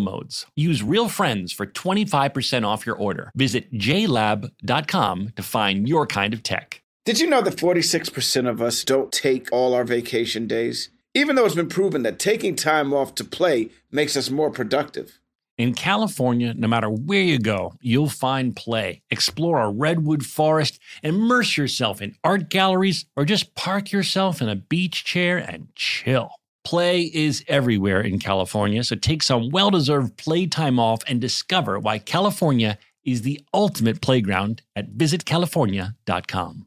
modes. Use Real Friends for 25% off your order. Visit jlab.com to find your kind of tech. Did you know that 46% of us don't take all our vacation days? Even though it's been proven that taking time off to play makes us more productive. In California, no matter where you go, you'll find play. Explore a redwood forest, immerse yourself in art galleries, or just park yourself in a beach chair and chill. Play is everywhere in California, so take some well deserved playtime off and discover why California is the ultimate playground at visitcalifornia.com.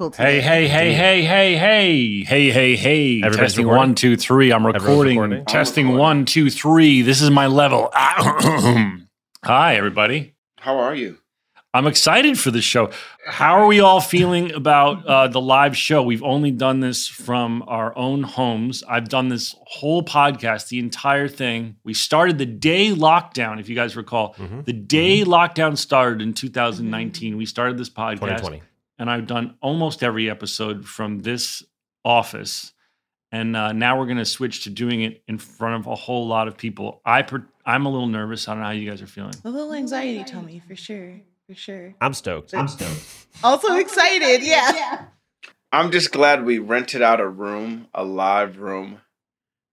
Cool. Hey, hey, hey, hey, hey, hey, hey, hey, hey. Everybody's Testing recording? one, two, three. I'm recording. recording? Testing one, two, three. This is my level. Hi, everybody. How are you? I'm excited for the show. How are we all feeling about uh, the live show? We've only done this from our own homes. I've done this whole podcast, the entire thing. We started the day lockdown, if you guys recall. Mm-hmm. The day lockdown started in 2019. We started this podcast 2020. And I've done almost every episode from this office. And uh, now we're going to switch to doing it in front of a whole lot of people. I per- I'm a little nervous. I don't know how you guys are feeling. A little anxiety, Tommy, for sure. For sure. I'm stoked. I'm stoked. Also excited, yeah. I'm just glad we rented out a room, a live room,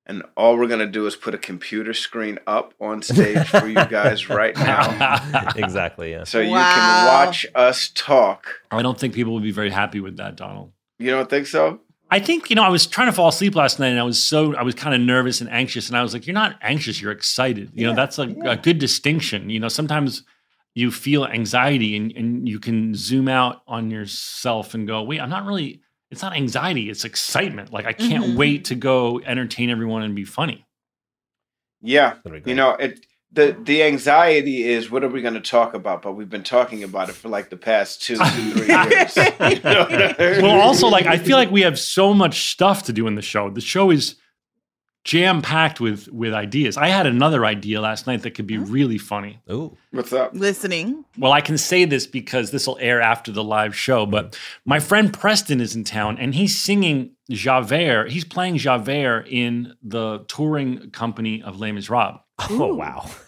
and all we're gonna do is put a computer screen up on stage for you guys right now, exactly. Yeah. so you can watch us talk. I don't think people would be very happy with that, Donald. You don't think so? I think you know I was trying to fall asleep last night, and I was so I was kind of nervous and anxious, and I was like, "You're not anxious, you're excited." You know, that's a, a good distinction. You know, sometimes you feel anxiety, and, and you can zoom out on yourself and go, "Wait, I'm not really." It's not anxiety; it's excitement. Like I can't Mhm. wait to go entertain everyone and be funny. Yeah. That'd be great. You know, it the the anxiety is what are we going to talk about? But we've been talking about it for like the past two, three years. You know I mean? Well, also, like I feel like we have so much stuff to do in the show. The show is jam packed with with ideas. I had another idea last night that could be mm. really funny. Oh, what's up? Listening. Well, I can say this because this will air after the live show, but mm. my friend Preston is in town and he's singing Javert. He's playing Javert in the touring company of Les Miserables. Oh wow.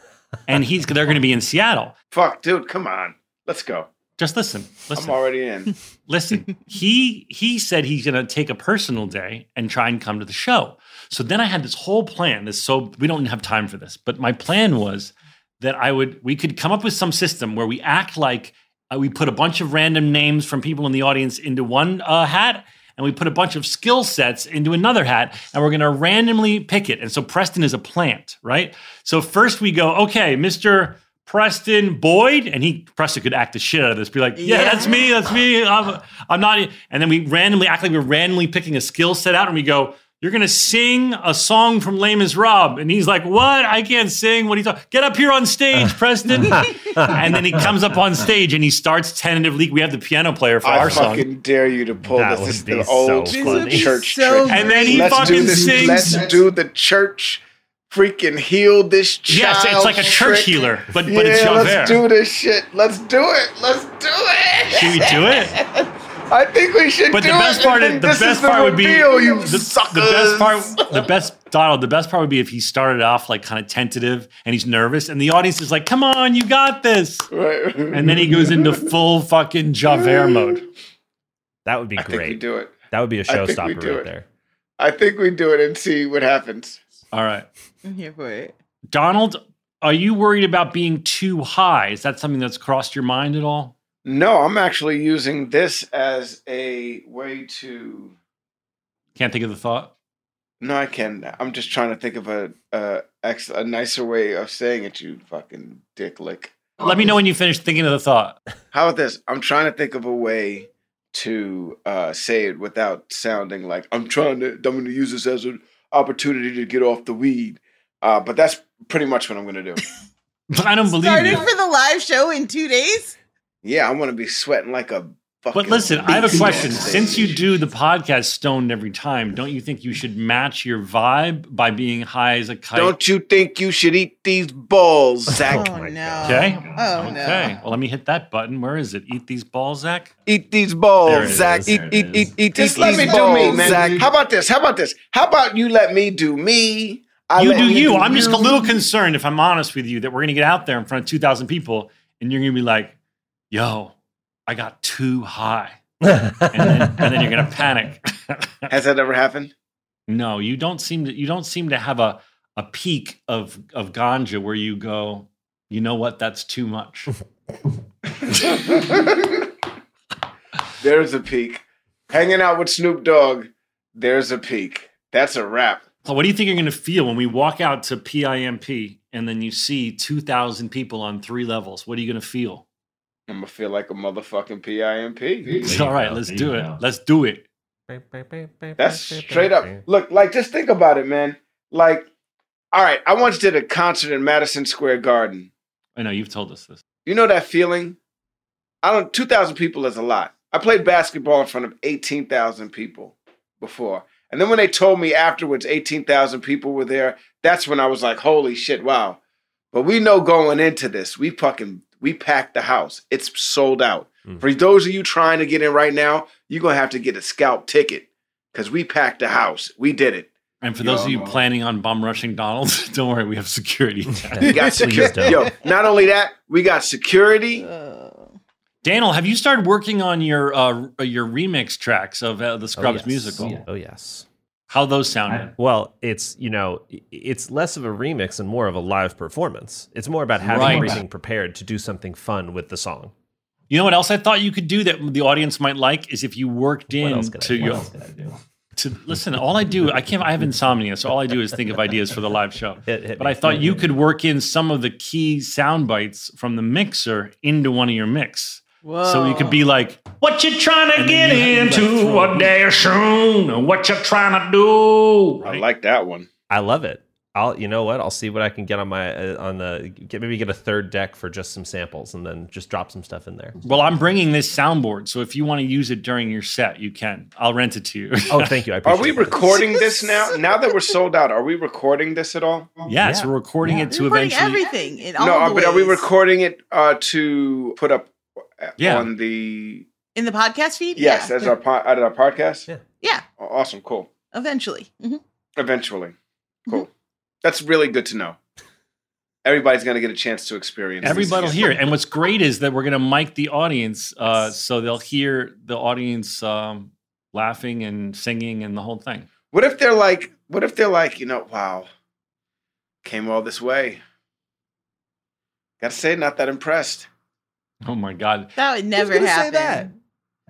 And he's they're going to be in Seattle. Fuck, dude, come on, let's go. Just listen. Listen. I'm already in. Listen, he he said he's going to take a personal day and try and come to the show. So then I had this whole plan. This so we don't have time for this, but my plan was that I would we could come up with some system where we act like uh, we put a bunch of random names from people in the audience into one uh, hat. And we put a bunch of skill sets into another hat, and we're going to randomly pick it. And so Preston is a plant, right? So first we go, okay, Mr. Preston Boyd, and he Preston could act the shit out of this, be like, yeah, Yeah. that's me, that's me. I'm, I'm not. And then we randomly act like we're randomly picking a skill set out, and we go, you're gonna sing a song from Les Miserables, and he's like, what? I can't sing. What are you talking? Get up here on stage, Preston. and then he comes up on stage and he starts tentatively. We have the piano player for I our song. I fucking dare you to pull That this. This is be the so old funny. school This would be church so trick. And then he let's fucking this, sings. Let's do the church freaking heal this child. Yes, it's like a church trick. healer, but yeah, but it's Javert. let's do this shit. Let's do it. Let's do it. Should we do it? I think we should do that. But do the best it. part, and is, the best is the part would be you the, the best part. The best Donald. The best part would be if he started off like kind of tentative and he's nervous, and the audience is like, "Come on, you got this," Right. and then he goes into full fucking Javert mode. That would be I think we great. do it. That would be a showstopper right it. there. I think we do it and see what happens. All right, I'm here for it. Donald, are you worried about being too high? Is that something that's crossed your mind at all? No, I'm actually using this as a way to. Can't think of the thought. No, I can. I'm just trying to think of a a, ex, a nicer way of saying it. You fucking dick lick. Let me know when you finish thinking of the thought. How about this? I'm trying to think of a way to uh, say it without sounding like I'm trying to. I'm going to use this as an opportunity to get off the weed. Uh, but that's pretty much what I'm going to do. I don't believe Started you. for the live show in two days. Yeah, I'm going to be sweating like a. Fucking But listen, I have a question. Since you do the podcast stoned every time, don't you think you should match your vibe by being high as a kite? Don't you think you should eat these balls, oh, Zach? Oh, no. Okay. Oh no. Okay. Well, let me hit that button. Where is it? Eat these balls, Zach. Eat these balls, Zach. is. Eat, There it eat, is. eat, eat, Just eat let these me do balls, me, man. Zach. How about this? How about this? How about you let me do me? I you do you. Do I'm just a little concerned, if I'm honest with you, that we're going to get out there in front of 2,000 people and you're going to be like, yo, I got too high. And then, and then you're going to panic. Has that ever happened? no, you don't seem to, you don't seem to have a, a peak of, of ganja where you go, you know what? That's too much. There's a peak. Hanging out with Snoop Dogg. There's a peak. That's a wrap. So what do you think you're going to feel when we walk out to PIMP and then you see 2,000 people on three levels? What are you going to feel? I'm gonna feel like a motherfucking PIMP. you All right, let's do it. Let's do it. That's straight up. Look, like just think about it, man. Like, all right, I once did a concert in Madison Square Garden. I know you've told us this. You know that feeling? I don't. Two thousand people is a lot. I played basketball in front of eighteen thousand people before, and then when they told me afterwards eighteen thousand people were there, that's when I was like, "Holy shit, wow!" But we know going into this, we fucking we packed the house. It's sold out. Mm. For those of you trying to get in right now, you're gonna have to get a scalp ticket because we packed the house. We did it. And for those of you planning on bum rushing Donald's, don't worry, we have security. We got security. don't. Yo, not only that, we got security. Oh. Daniel, have you started working on your uh, your remix tracks of uh, the Oh, Scrubs yes. musical? Oh yes. How those sounded? Well, it's you know, it's less of a remix and more of a live performance. It's more about having Right. everything prepared to do something fun with the song. You know what else I thought you could do that the audience might like is if you worked in else could I to your else could I do? to listen. All I do, I can't. I have insomnia, so all I do is think of ideas for the live show. Hit- hit But me. I thought you could work in some of the key sound bites from the mixer into one of your mix. Whoa. So you could be like, "What you trying to And get then you have to, like, into? throw What it. day soon? What you trying to do?" I like that one. I love it. I'll you know what? I'll see what I can get on my uh, on the get maybe get a third deck for just some samples and then just drop some stuff in there. Well, I'm bringing this soundboard, so if you want to use it during your set, you can. I'll rent it to you. Oh, thank you. I Are we that. recording this now? Now that we're sold out, are we recording this at all? yes, Yeah. we're recording Yeah. it to Recording eventually. everything in all no, the but are we recording it uh, to put up uh, Yeah. on the in the podcast feed? yes yeah. as our po- of our podcast? Yeah. yeah, awesome, cool. eventually. Mhm. Eventually, cool. That's really good to know. Everybody's gonna get a chance to experience. Everybody will hear it. And what's great is that we're going to mic the audience uh, so they'll hear the audience um, laughing and singing and the whole thing. What if they're like? What if they're like? You know, wow, came all this way. Gotta say, not that impressed. Oh my God. That would never gonna say happen. that?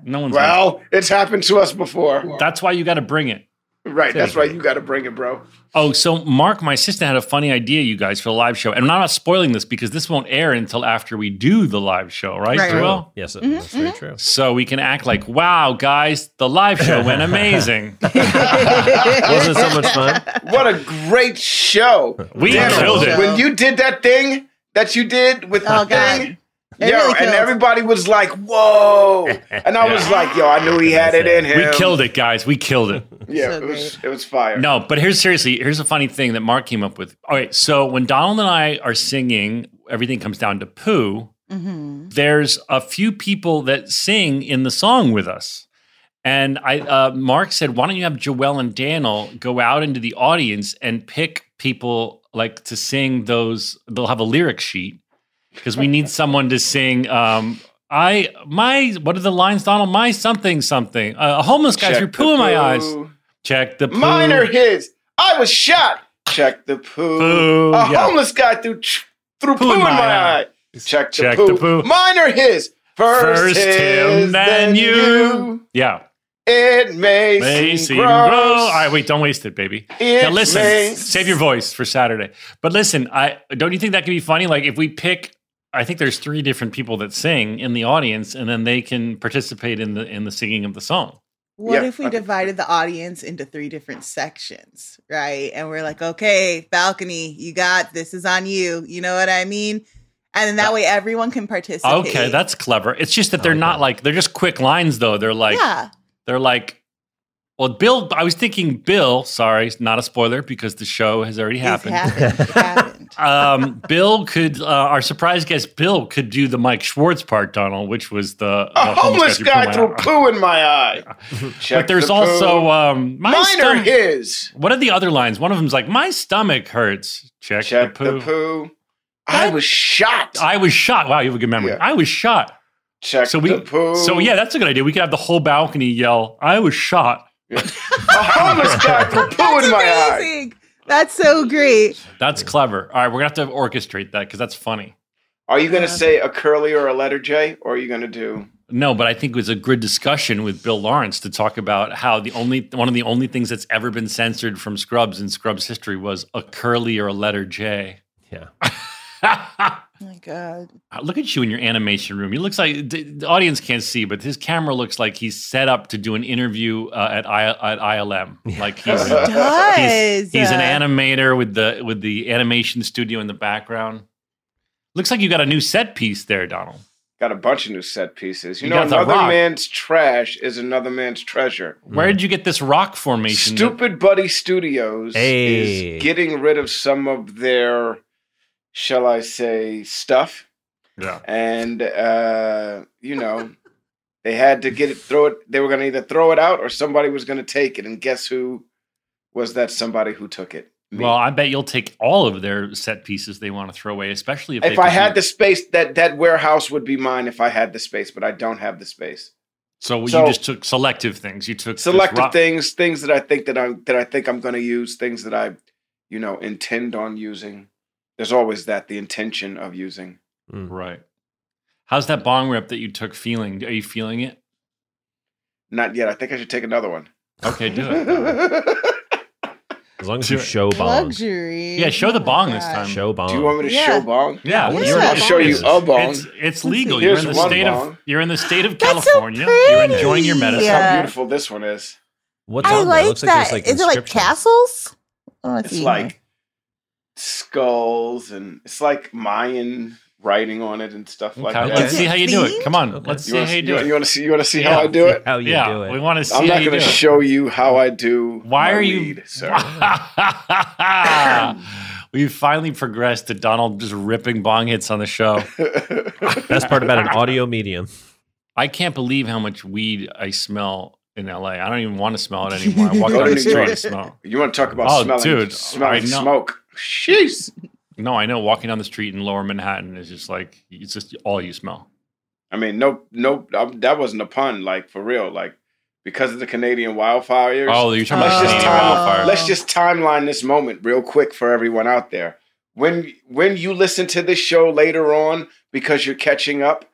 No one's. Well, it's happened to us before. that's why you got to bring it. Right. That's why you got to bring it, bro. Oh, so Mark, my assistant, had a funny idea, you guys, for the live show. And I'm not spoiling this because this won't air until after we do the live show, right, Right. Joel? Yes, Mhm, that's very true. So we can act like, wow, guys, the live show went amazing. Wasn't it so much fun? What a great show. We Damn, killed it. When you did that thing that you did with Oh, the God. thing, It yo, really and everybody was like, "Whoa!" And I was like, "Yo, I knew he had it in him." We killed it, guys. We killed it. Yeah, So it was great. it was fire. No, but here's seriously, here's a funny thing that Mark came up with. All right, so when Donald and I are singing, everything comes down to poo. Mhm. There's a few people that sing in the song with us. And I, uh, Mark said, "Why don't you have Joelle and Daniel go out into the audience and pick people like to sing those? They'll have a lyric sheet because we need someone to sing. Um, I my what are the lines, Donald? My something something. Uh, a homeless guy Check threw the poo in my eyes. Check the poo. Mine are his? I was shot. Check the poo. Poo, A yeah. homeless guy threw threw poo, in my, eye. Check the Check poo. the poo. Mine are his? First, First him, then you. Yeah. It may, May seem seem gross. gross. All right, wait, don't waste it, baby. It now listen, save your voice for Saturday. But listen, I don't you think that could be funny? Like if we pick, I think there's three different people that sing in the audience, and then they can participate in the in the singing of the song. What Yeah, if we I think- divided the audience into three different sections, right? And we're like, okay, balcony, you got this is on you. You know what I mean? And then that uh, way everyone can participate. Okay, that's clever. It's just that they're Okay. not like they're just quick lines though. They're like yeah. they're like. Well, Bill, I was thinking Bill. Sorry, not a spoiler because the show has already It's happened. happened. Happened. um, Bill could, uh, our surprise guest, Bill could do the Mike Schwartz part, Donald, which was the, A the homeless guy poo threw my eye. poo in my eye. Check But there's the also um, my mine or stomach- his. What are the other lines? One of them's like, "My stomach hurts." Check, Check the poo. the poo. I was shot. I was shot. Wow, you have a good memory. Yeah. I was shot. Check So we, the poo. so yeah, that's a good idea. We could have the whole balcony yell, "I was shot." A homeless guy threw poo That's in my eye. That's so great. That's clever. All right, we're gonna have to orchestrate that because that's funny. Are you going to say a curly or a letter J, or are you going to do? No, but I think it was a good discussion with Bill Lawrence to talk about how the only one of the only things that's ever been censored from Scrubs in Scrubs history was a curly or a letter J. Yeah. Oh my God. Look at you in your animation room. He looks like the, the audience can't see, but his camera looks like he's set up to do an interview uh, at I, at ILM. Like he's, It does. he's he's an Uh, animator with the with the animation studio in the background. Looks like you got a new set piece there, Donald. Got a bunch of new set pieces. You, You know, another rock. man's trash is another man's treasure. Where did you get this rock formation? that- Stoopid Buddy Stoodios Hey. is getting rid of some of their, shall I say, stuff. yeah. and uh, you know they had to get it throw it they were going to either throw it out or somebody was going to take it and guess who was that somebody who took it Me. Well, I bet you'll take all of their set pieces they want to throw away, especially if, they if i had do- the space that that warehouse would be mine if i had the space but i don't have the space So, so- you just took selective things. You took selective rock- things things that i think that i'm that i think i'm going to use things that i you know intend on using there's always that the intention of using hmm. Right. How's that bong rip that you took feeling? Are you feeling it? not yet i think i should take another one Okay, do it. As long as you show bong. Luxury. Yeah, show the Oh my bong this time. Show bong. do you want me to Yeah. show bong Yeah, Yeah. you're- I'll show you a bong. It's, it's legal. see. You're in the state bong. of you're in the state of That's so California. you're enjoying your pretty. medicine. how beautiful this one is What's I on there? like It looks that. like like Is it like inscriptions. castles? Oh, let's It's see like here. Skulls and it's like Mayan writing on it and stuff like Okay, that. let's see how you do it. Come on, Okay. let's You see want how you to do it. you want to see you want to see Yeah. how I do it? How you yeah, do it. we want to see I'm not going do to it. show you how I do. Why my are you, weed, sir? We've finally progressed to Donald just ripping bong hits on the show. Best part about an audio medium. I can't believe how much weed I smell in LA. I don't even want to smell it anymore. I walk Go down to the street and smell. You want to talk about Oh, smelling, dude, smelling I know. smoke? Jeez. No, I know. Walking down the street in Lower Manhattan is just like it's just all you smell. I mean, no, no, um, that wasn't a pun. Like for real, like because of the Canadian wildfires. Oh, you're talking about just Canadian time, wildfires. let's just timeline this moment real quick for everyone out there. When when you listen to this show later on because you're catching up,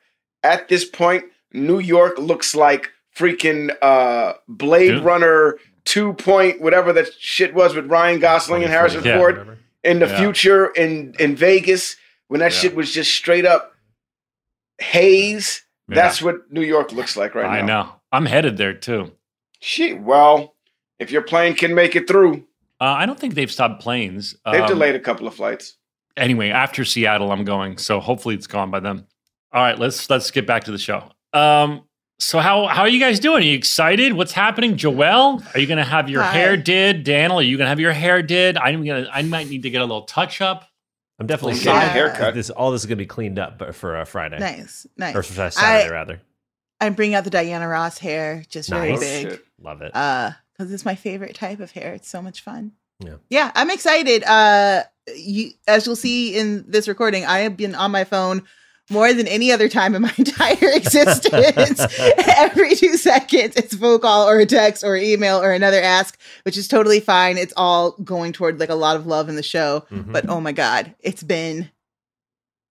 at this point, New York looks like freaking uh, Blade Dude. Runner two point whatever that shit was with Ryan Gosling and Harrison Yeah. Ford in the Yeah. future in in Vegas when that Yeah. shit was just straight up haze. Yeah. That's what New York looks like right I now. I know. I'm headed there too. Shit. Well, if your plane can make it through, Uh, I don't think they've stopped planes. they've Um, delayed a couple of flights. Anyway, after Seattle, I'm going. So hopefully it's gone by then. All right, let's let's get back to the show. Um, so how how are you guys doing? Are you excited? What's happening, Joelle? Are you gonna have your Hi. hair did? Daniel, are you gonna have your hair did? I'm gonna. I might need to get a little touch up. I'm definitely Get a excited. haircut. This all this is gonna be cleaned up, for uh, Friday Nice, nice. or for Saturday I- rather. I'm bringing out the Diana Ross hair, just very Nice. Oh, big. shit. Love it. uh because it's my favorite type of hair it's so much fun Yeah. yeah i'm excited uh you as you'll see in this recording i have been on my phone more than any other time in my entire existence. Every two seconds it's a phone call or a text or email or another ask which is totally fine. It's all going toward like a lot of love in the show. Mhm. but oh my god it's been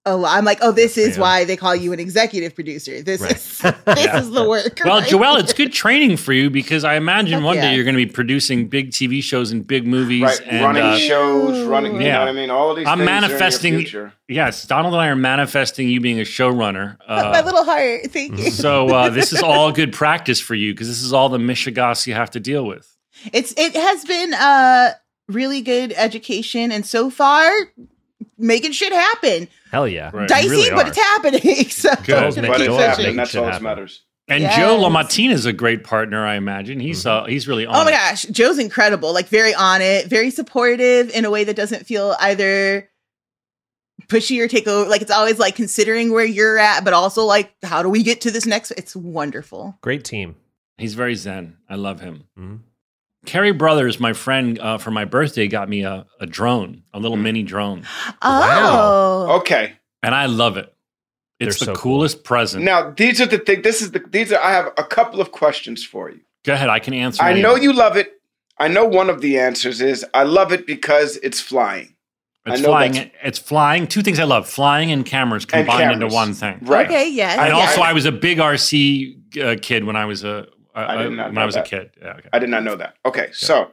a lot i'm like oh this is Yeah. why they call you an executive producer this Right. is this Yeah. is the work Well, right Joelle, it's good training for you because I imagine Heck one yeah. day you're going to be producing big TV shows and big movies. Right, and, running uh, shows, running. You Yeah. know what I mean? All of these. I'm things are in your manifesting- yes, Donald and I are manifesting you being a showrunner. Uh, my little heart thank you so uh, this is all good practice for you because this is all the mishigas you have to deal with. It's it has been a really good education, and so far, making shit happen. Hell yeah. Right. Dicey, really but it's happening. So Good. But it's happening. making That's all that happen. matters. And Yes. Joe LaMartina is a great partner, I imagine. He's uh, he's really on. Oh my it. gosh, Joe's incredible. Like very on it, very supportive in a way that doesn't feel either pushy or take over. Like it's always like considering where you're at, but also like how do we get to this next? It's wonderful. Great team. He's very zen. I love him. Mhm. Carrie Brothers, my friend, uh, for my birthday, got me a, a drone, a little mini drone, Oh, Okay. and I love it. It's They're the so cool. coolest present. Now these are the thing. This is the. These are. I have a couple of questions for you. Go ahead. I can answer. I any know you love it. I know one of the answers is I love it because it's flying. It's I know flying. It's flying. Two things I love: flying and cameras And combined into one thing. Right. okay, yes. And yes. also, I was a big RC uh, kid when I was a uh, I did not when know I was that. a kid. Yeah. Okay. I did not know that. Okay, so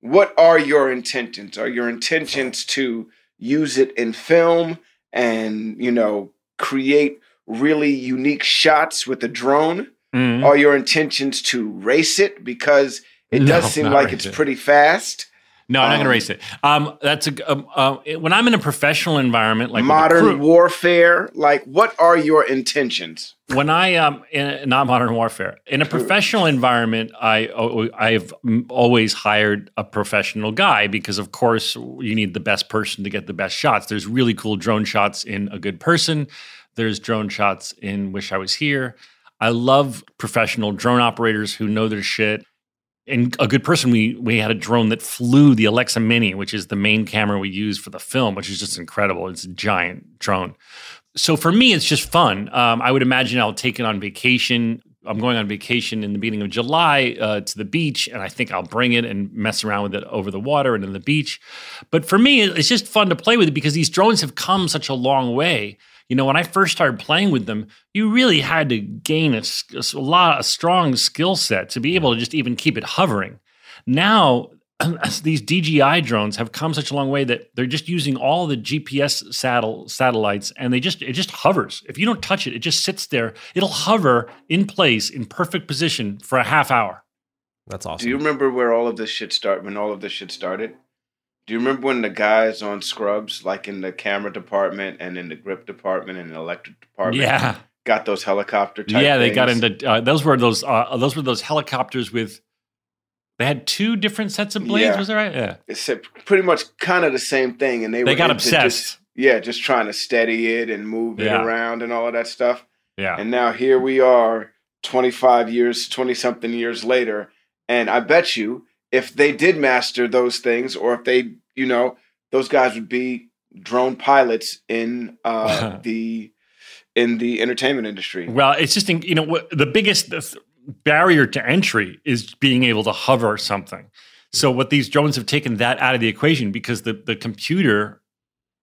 what are your intentions? Are your intentions to use it in film and you know create really unique shots with a drone? Mhm. Are your intentions to race it because it No, does seem like it's it. pretty fast? No, I'm not Um, going to race it. Um, that's a um, uh, when I'm in a professional environment like modern crew- warfare, like what are your intentions? when I um in not modern warfare in a professional environment, I oh, I've mm, always hired a professional guy because of course you need the best person to get the best shots. There's really cool drone shots in a good person. There's drone shots in Wish I Was Here. I love professional drone operators who know their shit. And a good person, we we had a drone that flew the Alexa Mini, which is the main camera we use for the film, which is just incredible. It's a giant drone so for me, it's just fun. Um, I would imagine I'll take it on vacation. I'm going on vacation in the beginning of July uh, to the beach, and I think I'll bring it and mess around with it over the water and in the beach. But for me, it's just fun to play with it because these drones have come such a long way. You know, when I first started playing with them, you really had to gain a, s- a s- a lot, a strong skill set to be able to just even keep it hovering. Now, these DJI drones have come such a long way that they're just using all the GPS saddle satellites, and they just it just hovers. If you don't touch it, it just sits there. It'll hover in place in perfect position for a half hour. That's awesome. Do you remember where all of this shit started? When all of this shit started? Do you remember when the guys on Scrubs, like in the camera department and in the grip department and the electric department, Yeah, got those helicopter type yeah. They got things? into uh, those were those uh, those were those helicopters with. They had two different sets of blades. Yeah. Was that right? Yeah. It's pretty much kind of the same thing, and they They were got obsessed. Just, yeah, just trying to steady it and move Yeah. it around and all of that stuff. Yeah. And now here we are, twenty five years, twenty something years later, and I bet you if they did master those things, or if they, you know, those guys would be drone pilots in uh, the in the entertainment industry. Well, it's just you know what the biggest barrier to entry is being able to hover something. So what these drones have taken that out of the equation because the the computer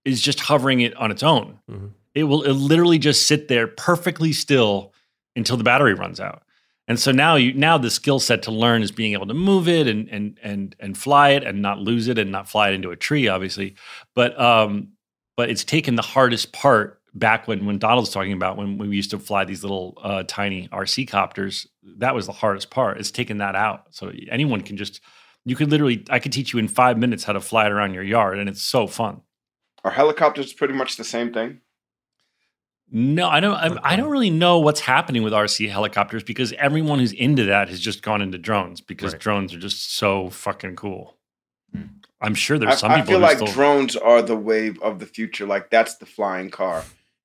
is just hovering it on its own. Mhm. It will it literally just sit there perfectly still until the battery runs out. And so now you now the skill set to learn is being able to move it and and and and fly it and not lose it and not fly it into a tree, obviously. But um, but it's taken the hardest part back when when Donald's talking about when we used to fly these little uh, tiny RC copters. That was the hardest part. It's taken that out. So anyone can just you could literally I could teach you in five minutes how to fly it around your yard, and it's so fun. Are helicopters pretty much the same thing? No, I don't. I, I don't really know what's happening with RC helicopters because everyone who's into that has just gone into drones because Right. drones are just so fucking cool. I'm sure there's I, some I people feel like still, drones are the wave of the future. Like that's the flying car.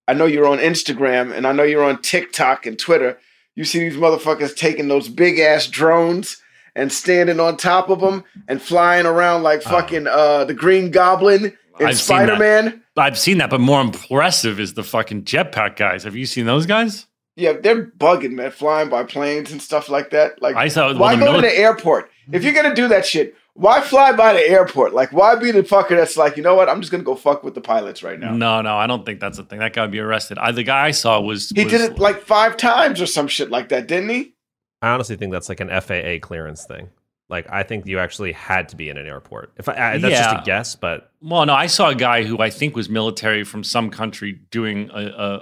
I know you're on Instagram and I know you're on TikTok and Twitter. You see these motherfuckers taking those big ass drones and standing on top of them and flying around like fucking uh, the Green Goblin in Ah. I've seen that. Spider Man. I've seen that, but more impressive is the fucking jetpack guys. Have you seen those guys? Yeah, they're bugging, man, flying by planes and stuff like that. Like, I saw- well, why the go to the airport if you're gonna do that shit? Why fly by the airport? Like, why be the fucker that's like, you know what? I'm just gonna go fuck with the pilots right now. No, no, I don't think that's a thing. That guy would be arrested. I, the guy I saw was He was- did it like five times or some shit like that, didn't he? I honestly think that's like an FAA clearance thing. Like I think you actually had to be in an airport. If I, I that's just a guess, but Well, no, I saw a guy who I think was military from some country doing a, a,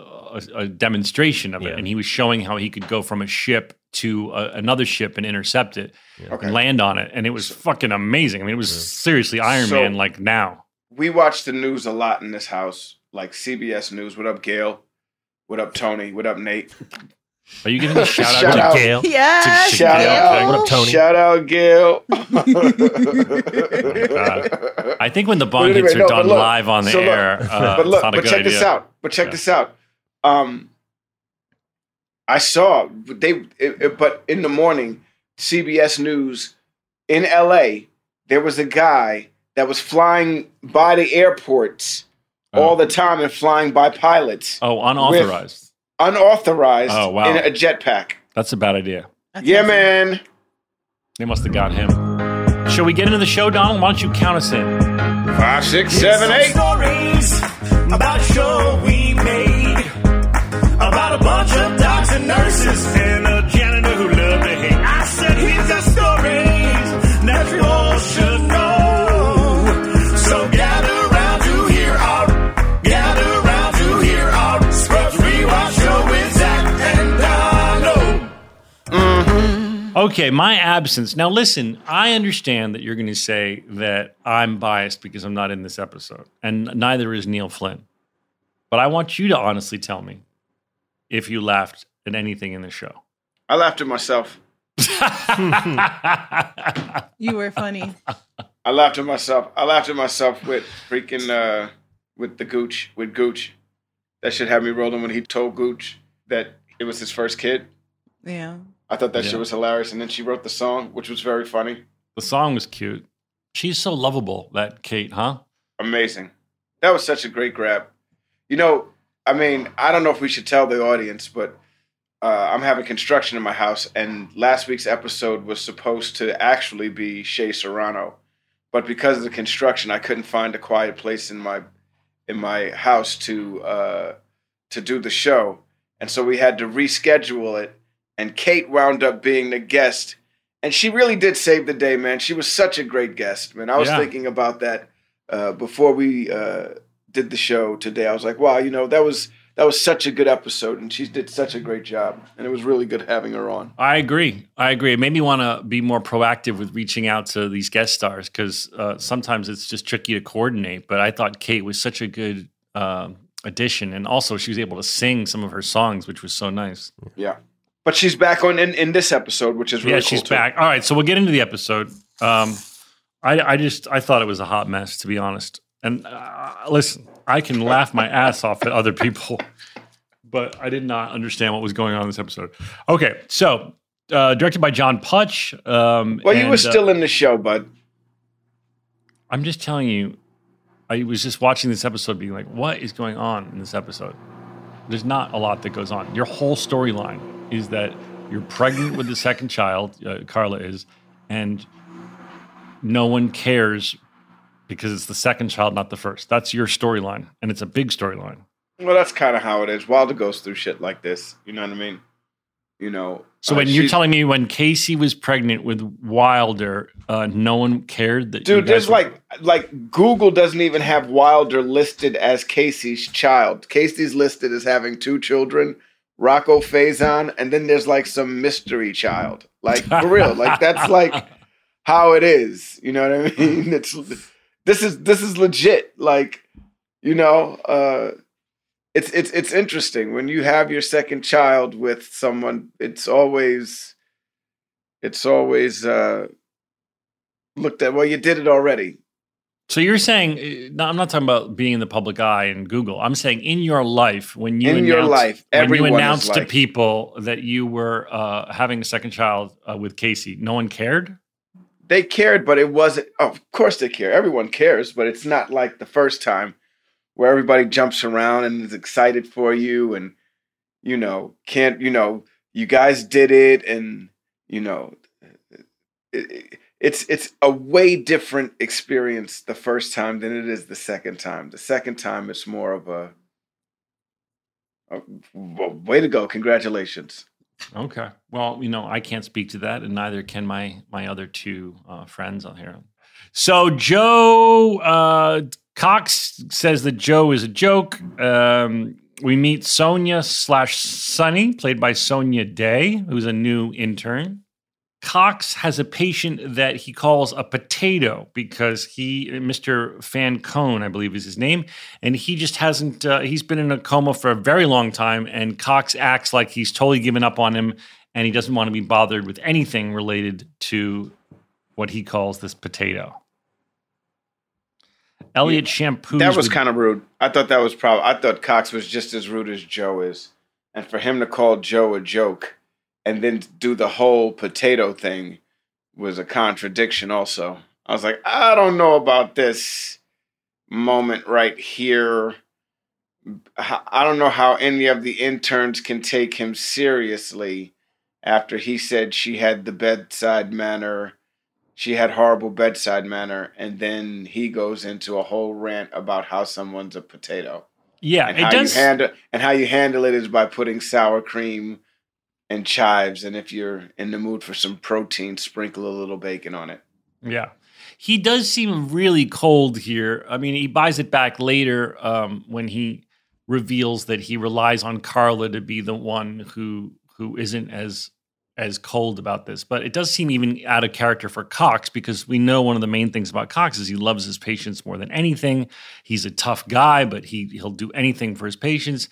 a, a demonstration of it, and he was showing how he could go from a ship to a, another ship and intercept it Okay. and land on it, and it was fucking amazing. I mean, it was seriously Iron So- Man like now. We watch the news a lot in this house, like CBS News. What up, Gail? What up, Tony? What up, Nate? Are you giving a shout, Shout out to out. Gail. Yeah. To- to Shout Gail. out. What up, Tony? Shout out, Gail. I think when the bong But anyway, hits are no, done look, live on the so look, air, uh, but look, it's not a but good check idea. this out. But check Yeah. this out. Um, I saw they, it, it- but in the morning, CBS News in LA, there was a guy that was flying by the airports all the time and flying by pilots, Oh, unauthorized. Unauthorized, Oh, wow. in a jetpack. That's a bad idea. That's Yeah, awesome. man. They must have got him. Shall we get into the show, Donald? Why don't you count us in? Five, six, seven, eight. Stories about a show we made about a bunch of doctors and nurses and a janitor Okay, my absence. Now, listen, I understand that you're going to say that I'm biased because I'm not in this episode, and neither is Neil Flynn. But I want you to honestly tell me if you laughed at anything in the show. I laughed at myself. You were funny. I laughed at myself. I laughed at myself with freaking uh with the Gooch with Gooch. That should have me rolling when he told Gooch that it was his first kid. Yeah. I thought that Yeah. shit was hilarious, and then she wrote the song, which was very funny, the song was cute. She's so lovable, that Kate, huh? amazing. That was such a great grab. You know, I mean, I don't know if we should tell the audience, but uh, I'm having construction in my house, and last week's episode was supposed to actually be Shea Serrano, but because of the construction, I couldn't find a quiet place in my in my house to uh, to do the show, and so we had to reschedule it. And Kate wound up being the guest, and she really did save the day, man. She was such a great guest, man. I was Yeah. thinking about that uh, before we uh, did the show today. I was like, wow, you know, that was that was such a good episode, and she did such a great job, and it was really good having her on. I agree. I agree. It made me want to be more proactive with reaching out to these guest stars because uh, sometimes it's just tricky to coordinate. But I thought Kate was such a good um addition, and also she was able to sing some of her songs, which was so nice. Yeah, but she's back on in, in this episode, which is really yeah, cool she's too. back. All right, so we'll get into the episode. Um, I, I just I thought it was a hot mess, to be honest. And uh, listen, I can laugh my ass off at other people, but I did not understand what was going on in this episode. Okay, so uh, directed by John Putch. Um, Well, you were uh, still in the show, bud. I'm just telling you, I was just watching this episode, being like, what is going on in this episode? There's not a lot that goes on. Your whole storyline is that you're pregnant with the second child, uh, Carla is, and no one cares because it's the second child, not the first. That's your storyline, and it's a big storyline. Well, that's kind of how it is. Wilder goes through shit like this. You know what I mean? You know. So uh, when you're telling me when Casey was pregnant with Wilder, uh, no one cared that you Dude, there's were- like like Google doesn't even have Wilder listed as Casey's child. Casey's listed as having two children, Rocco Faison, and then there's like some mystery child. Like for real. Like that's like how it is. You know what I mean? It's this is this is legit. Like, you know, uh it's it's it's interesting when you have your second child with someone. It's always it's always uh, looked at. Well, you did it already. So you're saying, no, I'm not talking about being in the public eye and Google. I'm saying in your life, when you In your announced- life, when you announced to like- people that you were uh, having a second child uh, with Casey, no one cared. They cared, but it wasn't. Oh, of course, they care. Everyone cares, but it's not like the first time where everybody jumps around and is excited for you, and you know can't. You know, you guys did it, and you know, it, it- it's it's a way different experience the first time than it is the second time. The second time, it's more of a, a well, way to go. Congratulations. Okay. Well, you know, I can't speak to that, and neither can my my other two uh, friends on here. So Joe uh, Cox says that Joe is a joke. Um, we meet Sonia slash Sunny, played by Sonia Day, who's a new intern. Cox has a patient that he calls a potato because he, Mr. Fancone, I believe is his name, and he just hasn't, uh, he's been in a coma for a very long time, and Cox acts like he's totally given up on him and he doesn't want to be bothered with anything related to what he calls this potato. Elliot Shampoo. That was kind of rude. I thought that was probably. I thought Cox was just as rude as Joe is, and for him to call Joe a joke, and then do the whole potato thing, was a contradiction. Also, I was like, I don't know about this moment right here. i don't know how any of the interns can take him seriously after he said she had the bedside manner she had horrible bedside manner, and then he goes into a whole rant about how someone's a potato. Yeah, and it how does. you handle and how you handle it is by putting sour cream and chives, and if you're in the mood for some protein, sprinkle a little bacon on it. Yeah. He does seem really cold here. I mean, he buys it back later um, when he reveals that he relies on Carla to be the one who who isn't as as cold about this. But it does seem even out of character for Cox because we know one of the main things about Cox is he loves his patients more than anything. He's a tough guy, but he he'll do anything for his patients.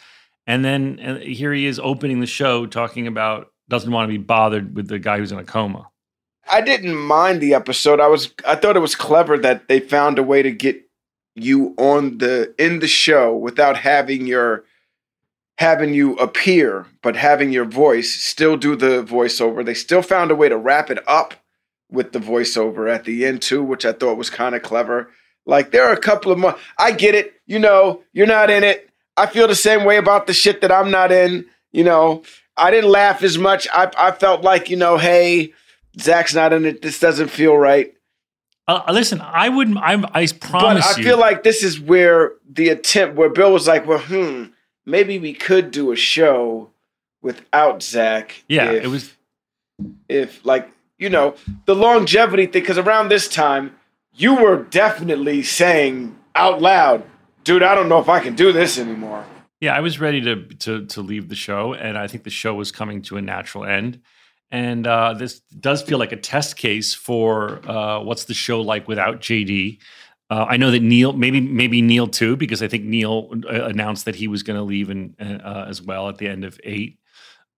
And then uh, here he is opening the show talking about doesn't want to be bothered with the guy who's in a coma. I didn't mind the episode. I was I thought it was clever that they found a way to get you on the in the show without having your having you appear, but having your voice still do the voiceover. They still found a way to wrap it up with the voiceover at the end too, which I thought was kind of clever. Like there are a couple of more. I get it. You know, you're not in it. I feel the same way about the shit that I'm not in. You know, I didn't laugh as much. I I felt like you know, hey, Zach's not in it. This doesn't feel right. Uh, listen, I would. I, I But promise I you. feel like this is where the attempt, where Bill was like, well, hmm, maybe we could do a show without Zach. yeah, if- it was. if like you know the longevity thing because around this time you were definitely saying out loud dude i don't know if i can do this anymore Yeah, I was ready to to to leave the show, and I think the show was coming to a natural end. And uh, this does feel like a test case for uh, what's the show like without JD. Uh, I know that Neil, maybe maybe Neil too, because I think Neil uh, announced that he was going to leave and uh, as well at the end of eight.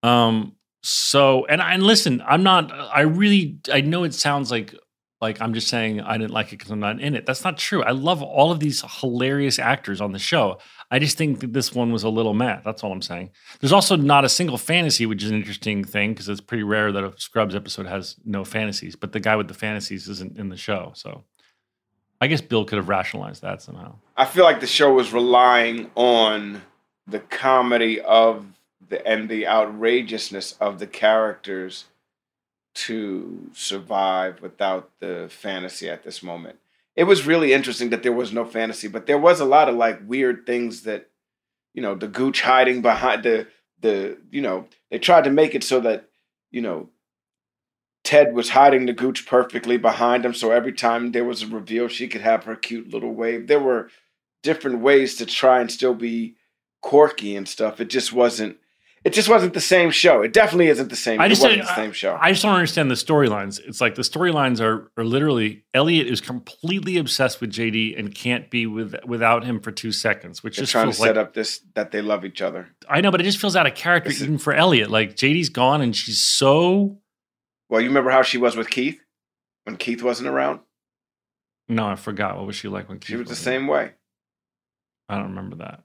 Um, so and and listen, I'm not. I really I know it sounds like like I'm just saying I didn't like it because I'm not in it. That's not true. I love all of these hilarious actors on the show. I just think that this one was a little mad. That's all I'm saying. There's also not a single fantasy, which is an interesting thing because it's pretty rare that a Scrubs episode has no fantasies. But the guy with the fantasies isn't in the show, so I guess Bill could have rationalized that somehow. i feel like the show was relying on the comedy of the and the outrageousness of the characters to survive without the fantasy at this moment it was really interesting that there was no fantasy, but there was a lot of like weird things that, you know, the gooch hiding behind the the you know they tried to make it so that you know Ted was hiding the gooch perfectly behind him, so every time there was a reveal, she could have her cute little wave. There were different ways to try and still be quirky and stuff. It just wasn't. It just wasn't the same show. It definitely isn't the same. I just it wasn't the same show. I just don't understand the storylines. It's like the storylines are are literally Elliot is completely obsessed with JD and can't be with without him for two seconds, which They're just trying to feels like set up this that they love each other. I know, but it just feels out of character is- even for Elliot. Like JD's gone and she's so Well, you remember how she was with Keith when Keith wasn't around? no, I forgot. What was she like when Keith? She Keith was the same way. I don't remember that.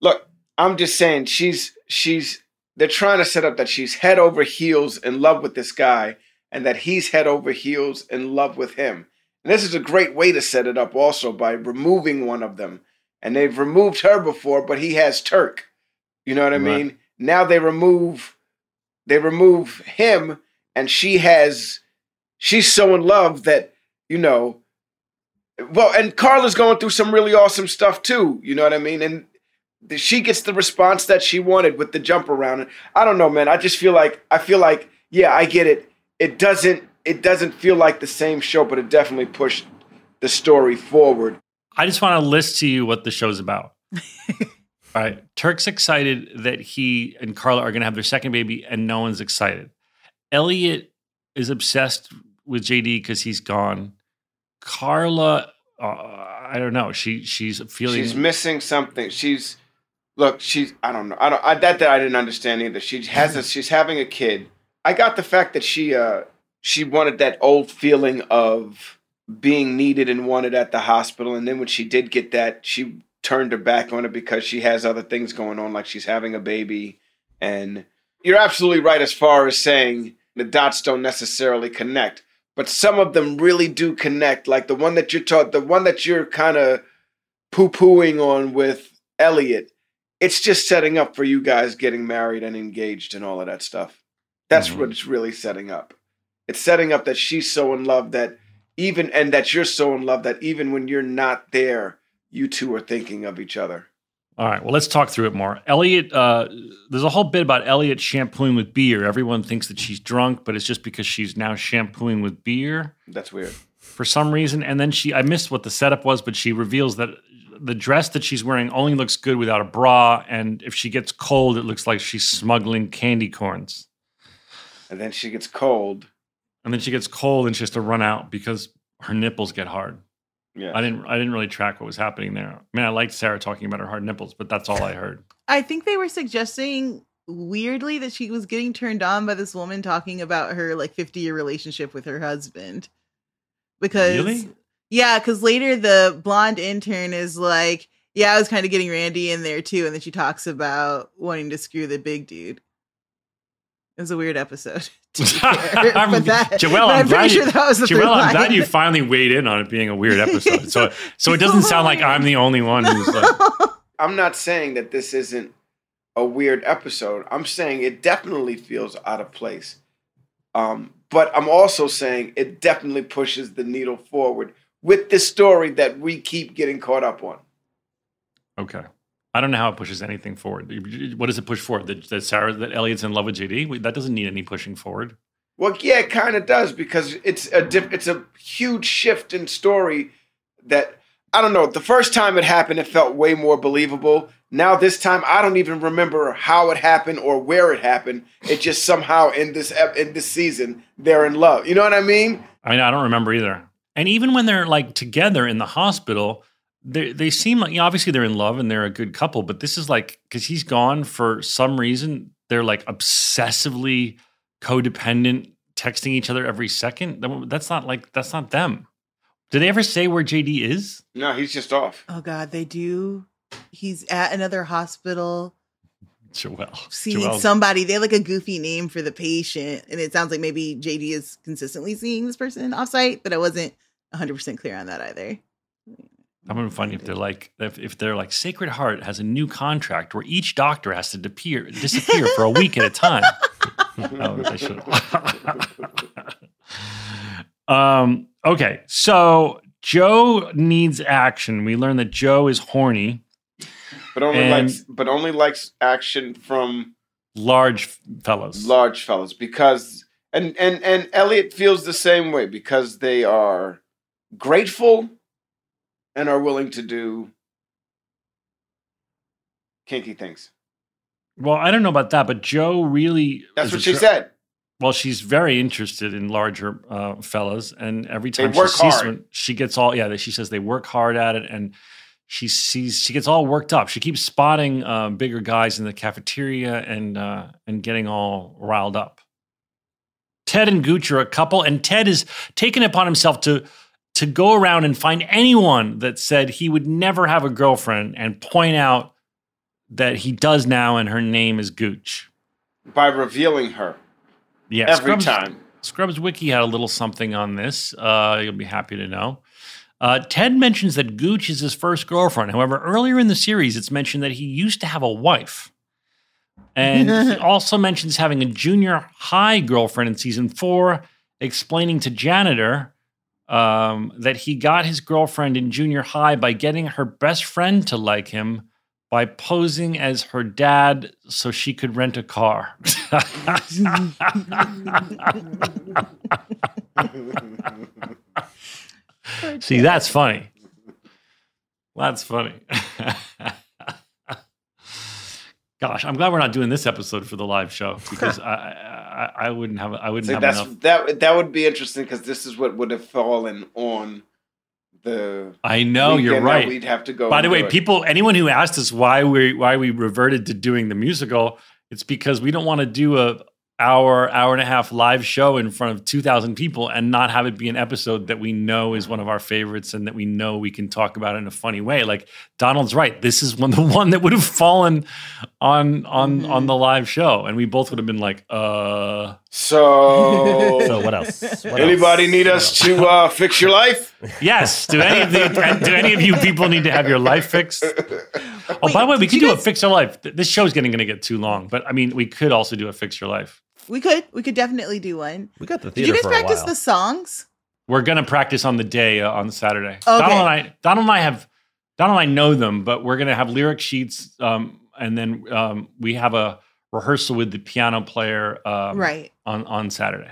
Look, I'm just saying she's she's they're trying to set up that she's head over heels in love with this guy and that he's head over heels in love with him. And this is a great way to set it up also by removing one of them. And they've removed her before, but he has Turk. You know what I Right. mean? Now they remove they remove him and she has she's so in love that, you know, well, and Carla's going through some really awesome stuff too. You know what I mean? And she gets the response that she wanted with the jump around. And I don't know, man. I just feel like I feel like yeah, I get it. It doesn't it doesn't feel like the same show, but it definitely pushed the story forward. I just want to list to you what the show's about. All right. Turk's excited that he and Carla are going to have their second baby, and no one's excited. Elliot is obsessed with JD because he's gone. Carla, uh, I don't know. She she's feeling. She's missing something. She's look. She's I don't know. I don't. I, that that I didn't understand either. She has a. She's having a kid. I got the fact that she uh she wanted that old feeling of being needed and wanted at the hospital, and then when she did get that, she turned her back on it because she has other things going on, like she's having a baby. And you're absolutely right as far as saying the dots don't necessarily connect, but some of them really do connect. Like the one that you're taught, the one that you're kind of poo pooing on with Elliot. It's just setting up for you guys getting married and engaged and all of that stuff. That's Mhm. what it's really setting up. It's setting up that she's so in love that even, and that you're so in love that even when you're not there, you two are thinking of each other. All right. Well, let's talk through it more. Elliot, uh, there's a whole bit about Elliot shampooing with beer. Everyone thinks that she's drunk, but it's just because she's now shampooing with beer. That's weird. for some reason. And then she, I missed what the setup was, but she reveals that the dress that she's wearing only looks good without a bra. And if she gets cold, it looks like she's smuggling candy corns. And then she gets cold. And then she gets cold and she has to run out because her nipples get hard. Yeah. I didn't, I didn't really track what was happening there. I mean, I liked Sarah talking about her hard nipples, but that's all I heard. I think they were suggesting weirdly that she was getting turned on by this woman talking about her like 50 year relationship with her husband. Because Really? Yeah, because later the blonde intern is like, Yeah, I was kind of getting Randy in there too, and then she talks about wanting to screw the big dude. It was a weird episode. to be fair, I'm- but that- Joelle, but I'm, I'm, glad pretty you, sure that was the Joelle, through I'm glad you finally weighed in on it being a weird episode. So, so it doesn't sound like I'm the only one who's like, I'm not saying that this isn't a weird episode. I'm saying it definitely feels out of place. Um, but I'm also saying it definitely pushes the needle forward with this story that we keep getting caught up on. Okay. I don't know how it pushes anything forward. What does it push forward? That, that Sarah, that Elliot's in love with JD? That doesn't need any pushing forward. Well, yeah, it kind of does because it's a diff- it's a huge shift in story that I don't know. The first time it happened, it felt way more believable. Now this time, I don't even remember how it happened or where it happened. It just somehow in this ep- in this season they're in love. You know what I mean? I mean, I don't remember either. And even when they're like together in the hospital, they they seem like you know, obviously they're in love and they're a good couple. But this is like because he's gone for some reason, they're like obsessively codependent, texting each other every second. That's not like that's not them. Do they ever say where JD is? No, he's just off. Oh God, they do. He's at another hospital Joelle. seeing Joelle- somebody. They have like a goofy name for the patient, and it sounds like maybe JD is consistently seeing this person offsite, but I wasn't 100 percent clear on that either. That would be funny if they're like if, if they're like Sacred Heart has a new contract where each doctor has to disappear disappear for a week at a time. oh, I should. um. Okay. So Joe needs action. We learn that Joe is horny, But only likes but only likes action from large fellows. large fellas because and and and Elliot feels the same way because they are grateful and are willing to do kinky things. Well, I don't know about that, but Joe really. That's what she said. Well, she's very interested in larger uh, fellas, and every time she sees hard. one, she gets all yeah. She says they work hard at it, and she sees she gets all worked up. She keeps spotting uh, bigger guys in the cafeteria and uh, and getting all riled up. Ted and Gooch are a couple, and Ted is taken upon himself to to go around and find anyone that said he would never have a girlfriend and point out that he does now, and her name is Gooch. By revealing her Yeah, every Scrubs- time. Scrubs Wiki had a little something on this. Uh, you'll be happy to know. Uh, Ted mentions that Gooch is his first girlfriend. However, earlier in the series, it's mentioned that he used to have a wife. And he also mentions having a junior high girlfriend in season four, explaining to Janitor um, that he got his girlfriend in junior high by getting her best friend to like him by posing as her dad so she could rent a car. See, that's funny. That's funny. Gosh, I'm glad we're not doing this episode for the live show because I, I I wouldn't have I wouldn't See, have that's enough. that that would be interesting because this is what would have fallen on the. I know you're right. We'd have to go. By the way, it. people, anyone who asked us why we why we reverted to doing the musical, it's because we don't want to do a hour hour and a half live show in front of 2000 people and not have it be an episode that we know is one of our favorites and that we know we can talk about in a funny way. Like donald's right. This is one the one that would have fallen on on on the live show. And we both would have been like uh So, So what else? What anybody else? need us to uh, fix your life? yes. Do any of the do any of you people need to have your life fixed? Oh by the way we could you do a fix your life. Th- this show's getting going to get too long but i mean we could also do a fix your life We could. We could definitely do one. We got the Did you theater guys for a practice while. the songs? We're gonna practice on the day uh, on Saturday. Okay. Donald and I, Donald and I have, Donald and I know them, but we're gonna have lyric sheets, um, and then um, we have a rehearsal with the piano player, um, right. on on Saturday.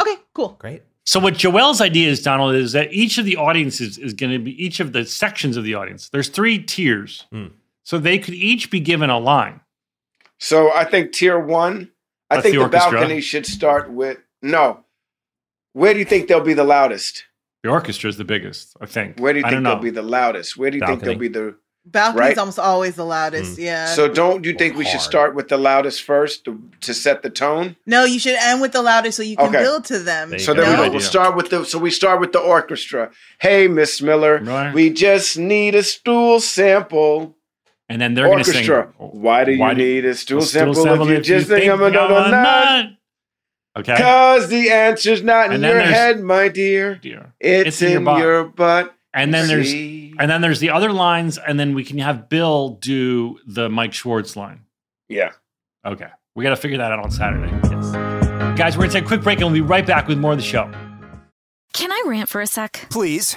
Okay. Cool. Great. So what Joelle's idea is, Donald, is that each of the audiences is going to be each of the sections of the audience. There's three tiers, Hmm. so they could each be given a line. So I think tier one. I That's think the the, balcony should start with no. Where do you think they'll be the loudest? The orchestra is the biggest, I think. Where do you I think they'll know. be the loudest? Where do you think they'll be the Balcony's Right. almost always the loudest. Mm. Yeah. So don't you think we should start with the loudest first to, to set the tone? no, you should end with the loudest so you can Okay. build to them. There you So go. then we, will start with the so we start with the orchestra. Hey, Miss Miller, Right. we just need a stool sample. And then they're going to sing. orchestra. Why do you Why need a stool a stool sample sample if you if you just think I'm think another I'm a nut? nut? Okay. Cause the answer's not in And then your head, my dear. Dear. It's, in, your, butt. And then there's and then there's the other lines, and then we can have Bill do the Mike Schwartz line. yeah. Okay. We got to figure that out on Saturday. Yes. Guys, we're going to take a quick break and we'll be right back with more of the show. Can I rant for a sec? Please.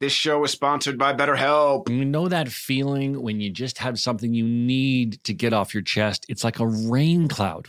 This show is sponsored by BetterHelp. You know that feeling when you just have something you need to get off your chest? It's like a rain cloud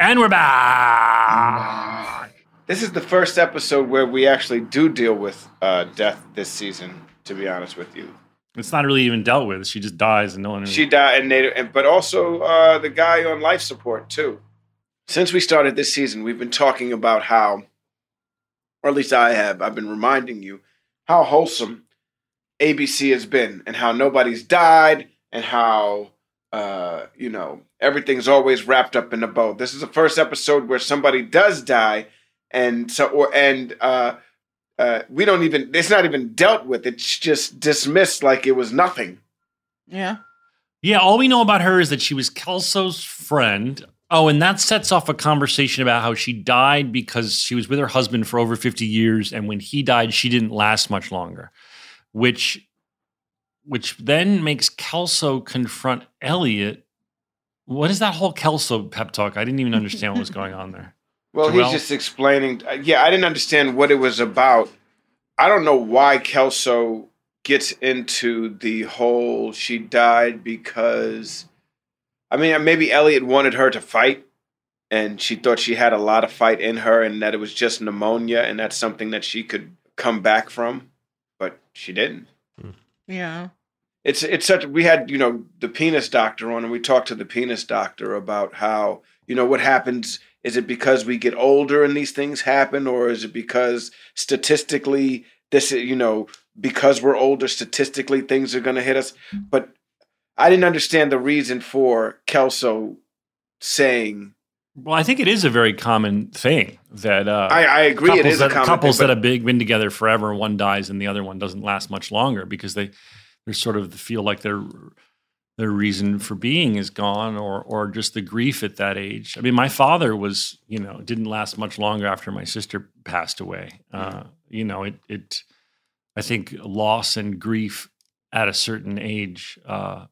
And we're back. This is the first episode where we actually do deal with uh, death this season, to be honest with you. It's not really even dealt with. She just dies and no one. She died, and they, and- but also uh, the guy on life support too. Since we started this season, we've been talking about how, or at least I have, I've been reminding you how wholesome ABC has been, and how nobody's died, and how uh, you know everything's always wrapped up in a bow. This is the first episode where somebody does die, and so or and uh, uh, we don't even. It's not even dealt with. It's just dismissed like it was nothing. Yeah. Yeah, all we know about her is that she was Kelso's friend. Oh, and that sets off a conversation about how she died because she was with her husband for over 50 years, and when he died, she didn't last much longer. Which which then makes Kelso confront Elliot. What is that whole Kelso pep talk? I didn't even understand what was going on there. Well, Joel? he's just explaining. uh, Yeah, I didn't understand what it was about. I don't know why Kelso gets into the whole she died because. I mean, maybe Elliot wanted her to fight, and she thought she had a lot of fight in her, and that it was just pneumonia, and that's something that she could come back from, but she didn't. Yeah. It's it's such we had you know the penis doctor on and we talked to the penis doctor about how you know what happens is it because we get older and these things happen or is it because statistically this is you know because we're older statistically things are going to hit us? But I didn't understand the reason for Kelso saying Well, I think it is a very common thing that uh, I, I agree it couples a that, couples thing, that have been together forever, one dies and the other one doesn't last much longer because they they sort of feel like their their reason for being is gone or or just the grief at that age. I mean, my father was you know didn't last much longer after my sister passed away. Uh, you know, it it I think loss and grief at a certain age. Uh,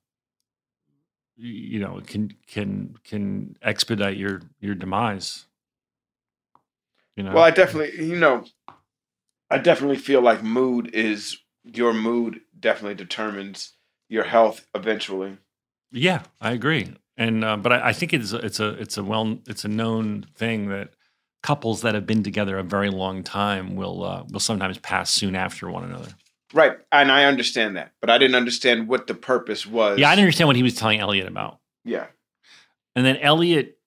you know, can can can expedite your your demise. You know, Well, I definitely, you know, I definitely feel like mood is your mood definitely determines your health eventually. Yeah, I agree. And uh, but I, I think it's it's a it's a well it's a known thing that couples that have been together a very long time will uh, will sometimes pass soon after one another. Right. And I understand that, but I didn't understand what the purpose was. Yeah, I didn't understand what he was telling Elliot about. Yeah. And then Elliot,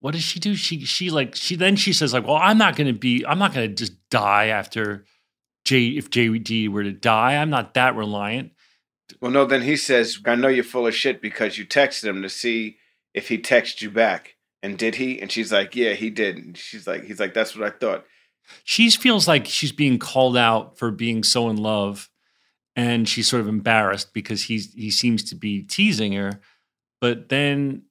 what does she do? She she like she then she says like, well, I'm not going to be I'm not going to just die after J if JD were to die. I'm not that reliant. Well, no, then he says, I know you're full of shit because you texted him to see if he texted you back. And did he? And she's like, Yeah, he did. And she's like, he's like, That's what I thought. she feels like she's being called out for being so in love and she's sort of embarrassed because he's he seems to be teasing her but then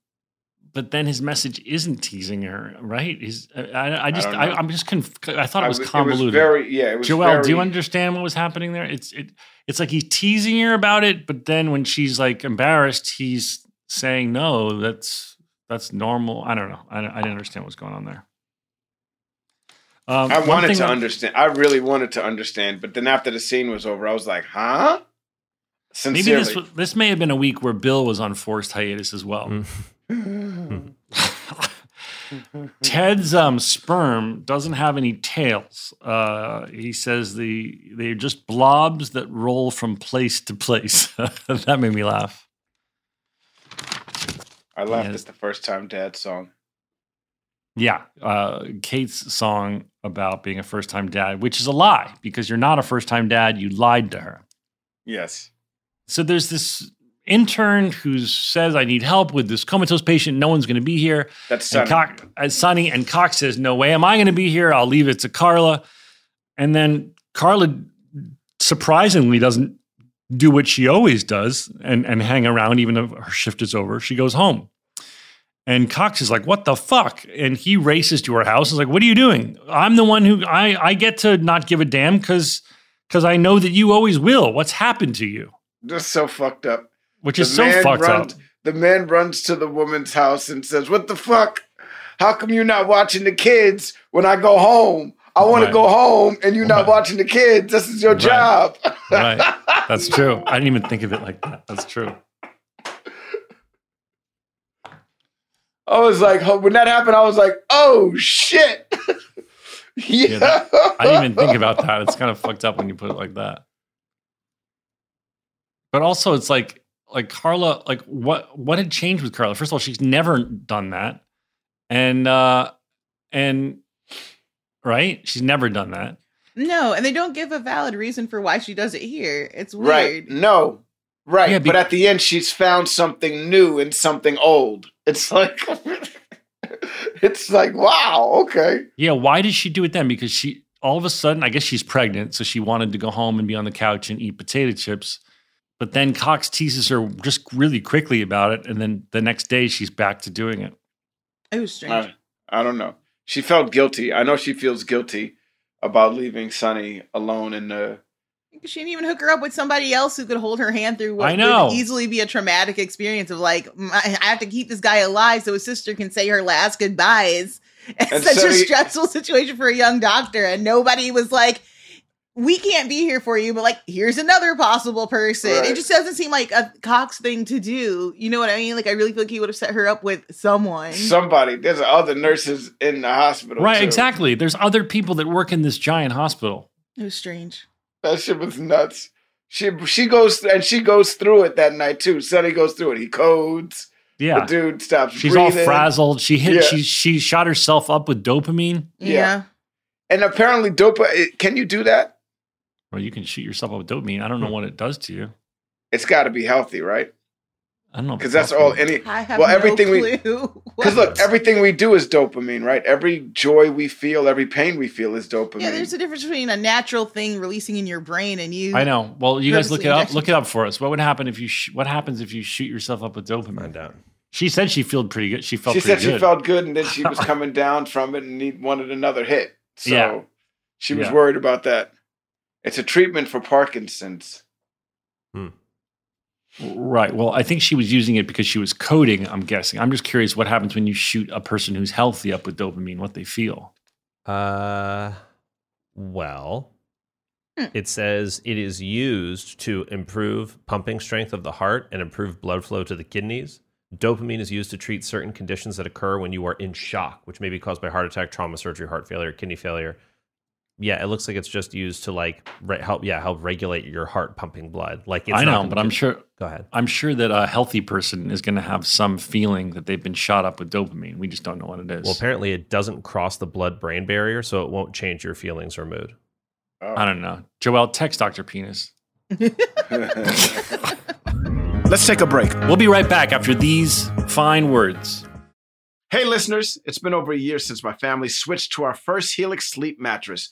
but then his message isn't teasing her right he's i, I just don't I, know. I'm just conf- i thought it was I- convoluted very, yeah, it was joel do you understand what was happening there it's it it's like he's teasing her about it but then when she's like embarrassed he's saying no that's that's normal i don't know i, I didn't understand what's going on there um, I wanted thing to that- understand. I really wanted to understand. But then after the scene was over, I was like, Huh? Maybe Sincerely. this this may have been a week where Bill was on forced hiatus as well. Mm. Ted's um, sperm doesn't have any tails. Uh, he says the they're just blobs that roll from place to place. that made me laugh. I laughed Yeah. at the first time dad song. Yeah, uh, Kate's song about being a first time dad, which is a lie because you're not a first time dad. You lied to her. Yes. So there's this intern who says, I need help with this comatose patient. No one's going to be here. That's And Sonny. Cox, uh, Sonny and Cox says, No way am I going to be here. I'll leave it to Carla. And then Carla surprisingly doesn't do what she always does and, and hang around even if her shift is over. She goes home. And Cox is like, What the fuck? And he races to her house. He's like, What are you doing? I'm the one who I, I get to not give a damn because because I know that you always will. What's happened to you? Just so fucked up. Which The is so fucked runs, up. The man runs to the woman's house and says, What the fuck? How come you're not watching the kids when I go home? I want Right. to go home and you're not Right. watching the kids. This is your Right. job. Right. That's true. I didn't even think of it like that. That's true. I was like, when that happened, I was like, oh shit. yeah. that- I didn't even think about that. It's kind of fucked up when you put it like that. But also, it's like, like Carla, like what what had changed with Carla? First of all, she's never done that, and uh and right, she's never done that. No, and they don't give a valid reason for why she does it here. It's weird. Right. No. Right. Yeah, be- but at the end, she's found something new and something old. It's like, it's like, wow, okay. Yeah, why did she do it then? Because she all of a sudden, I guess she's pregnant, so she wanted to go home and be on the couch and eat potato chips. But then Cox teases her just really quickly about it, and then the next day she's back to doing it. It was strange. I, I don't know. She felt guilty. I know she feels guilty about leaving Sonny alone in the. She didn't even hook her up with somebody else who could hold her hand through what I know. would easily be a traumatic experience of like, "Mm, I I have to keep this guy alive so his sister can say her last goodbyes. It's And such so a he- stressful situation for a young doctor, and nobody was like, we can't be here for you, but like, here's another possible person. Right. It just doesn't seem like a Cox thing to do. You know what I mean? Like, I really feel like he would have set her up with someone. Somebody. There's other nurses in the hospital. Right, too. exactly. There's other people that work in this giant hospital. it was strange. That shit was nuts. She she goes and she goes through it that night too. Sonny goes through it. He codes. Yeah. The dude stops. She's all frazzled. She hit Yeah. she she shot herself up with dopamine. Yeah. Yeah. And apparently, dopa. Eh, can you do that? Well, you can shoot yourself up with dopamine. I don't know hmm. what it does to you. It's got to be healthy, right? I don't know. Because that's all. Any I have well, no everything we because look, everything we do is dopamine, right? Every joy we feel, every pain we feel is dopamine. Yeah, there's a difference between a natural thing releasing in your brain and you. I know. Well, you guys look it up. Look it up for us. What would happen if you? Sh- what happens if you shoot yourself up with dopamine? Find out. She said she felt pretty good. She felt she pretty said she felt good, and then she was coming down from it and need, wanted another hit. So Yeah. she was Yeah. worried about that. It's a treatment for Parkinson's. Right. Well, I think she was using it because she was coding, I'm guessing. I'm just curious what happens when you shoot a person who's healthy up with dopamine, what they feel. Uh, well, Hmm. it says it is used to improve pumping strength of the heart and improve blood flow to the kidneys. Dopamine is used to treat certain conditions that occur when you are in shock, which may be caused by heart attack, trauma, surgery, heart failure, kidney failure. Yeah, it looks like it's just used to like re- help. Yeah, help regulate your heart pumping blood. Like it's I not know, but I'm do- sure Go ahead. I'm sure that a healthy person is going to have some feeling that they've been shot up with dopamine. We just don't know what it is. Well, apparently it doesn't cross the blood-brain barrier, so it won't change your feelings or mood. Oh. I don't know. Joel, text Dr. Penis. Let's take a break. We'll be right back after these fine words. Hey, listeners, it's been over a year since my family switched to our first Helix sleep mattress.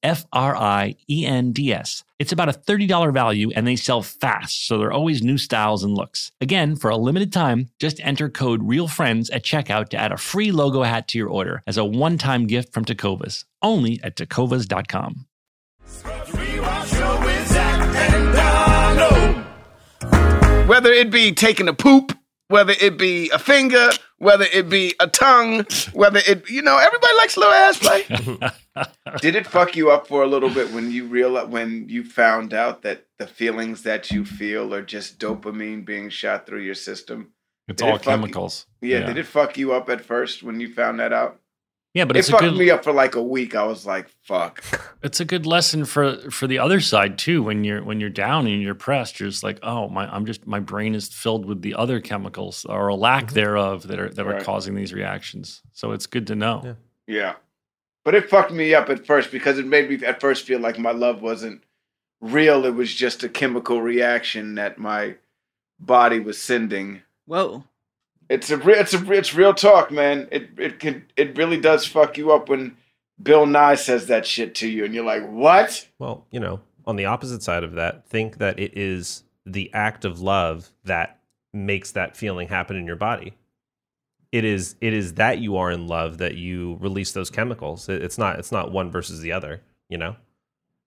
F R I E N D S. It's about a $30 value and they sell fast, so there are always new styles and looks. Again, for a limited time, just enter code REALFRIENDS at checkout to add a free logo hat to your order as a one time gift from Tecovas, only at tecovas.com. Whether it be taking a poop, whether it be a finger, whether it be a tongue, whether it, you know, everybody likes a little ass play. Did it fuck you up for a little bit when you real when you found out that the feelings that you feel are just dopamine being shot through your system? It's Did all it fuck you- chemicals. Yeah, did it fuck you up at first when you found that out? Yeah, but it it's a fucked good me up for like a week. I was like, fuck. it's a good lesson for for the other side too. When you're when you're down and you're pressed, you're just like, oh my, I'm just my brain is filled with the other chemicals or a lack mm-hmm. thereof that are that are causing these reactions. So it's good to know. Yeah. Yeah. But it fucked me up at first because it made me at first feel like my love wasn't real. It was just a chemical reaction that my body was sending. Whoa. It's a re- it's a it's real talk, man. It it can it really does fuck you up when Bill Nye says that shit to you and you're like, "What?" Well, you know, on the opposite side of that, think that it is the act of love that makes that feeling happen in your body. It is it is that you are in love that you release those chemicals. It- It's not it's not one versus the other, you know?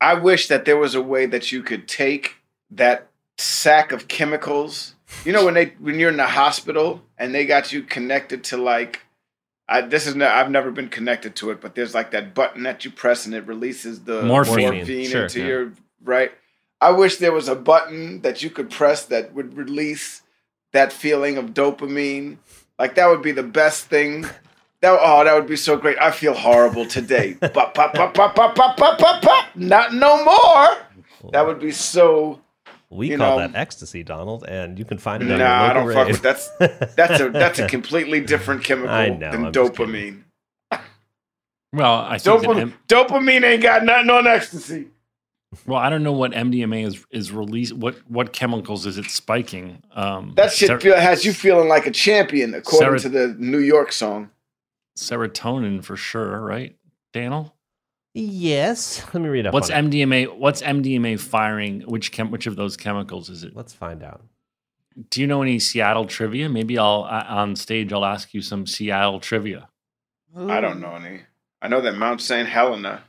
I wish that there was a way that you could take that sack of chemicals. You know when they when you're in the hospital and they got you connected to like I this is no, I've never been connected to it, but there's like that button that you press and it releases the Morphine. morphine Sure, into yeah. your right. I wish there was a button that you could press that would release that feeling of dopamine. Like that would be the best thing. That oh, that would be so great. I feel horrible today. Pop, pop, pop, pop, pop, pop, pop, pop, pop. Not no more. That would be so. We You call know- that ecstasy, Donald, and you can find it on Nah, I don't local fuck with that's that's a that's a completely different chemical I know, than I'm dopamine. Well, I Dopamine, M- dopamine ain't got nothing on ecstasy. well, I don't know what MDMA is is released. What what chemicals is it spiking? Um, That shit ser- feel, has you feeling like a champion, according Sero- to the New York song. serotonin for sure, right, Daniel? Yes. Let me read up. What's on it. MDMA? What's MDMA firing? Which chem? Which of those chemicals is it? Let's find out. Do you know any Seattle trivia? Maybe I'll uh, on stage. I'll ask you some Seattle trivia. I don't know any. I know that Mount St. Helena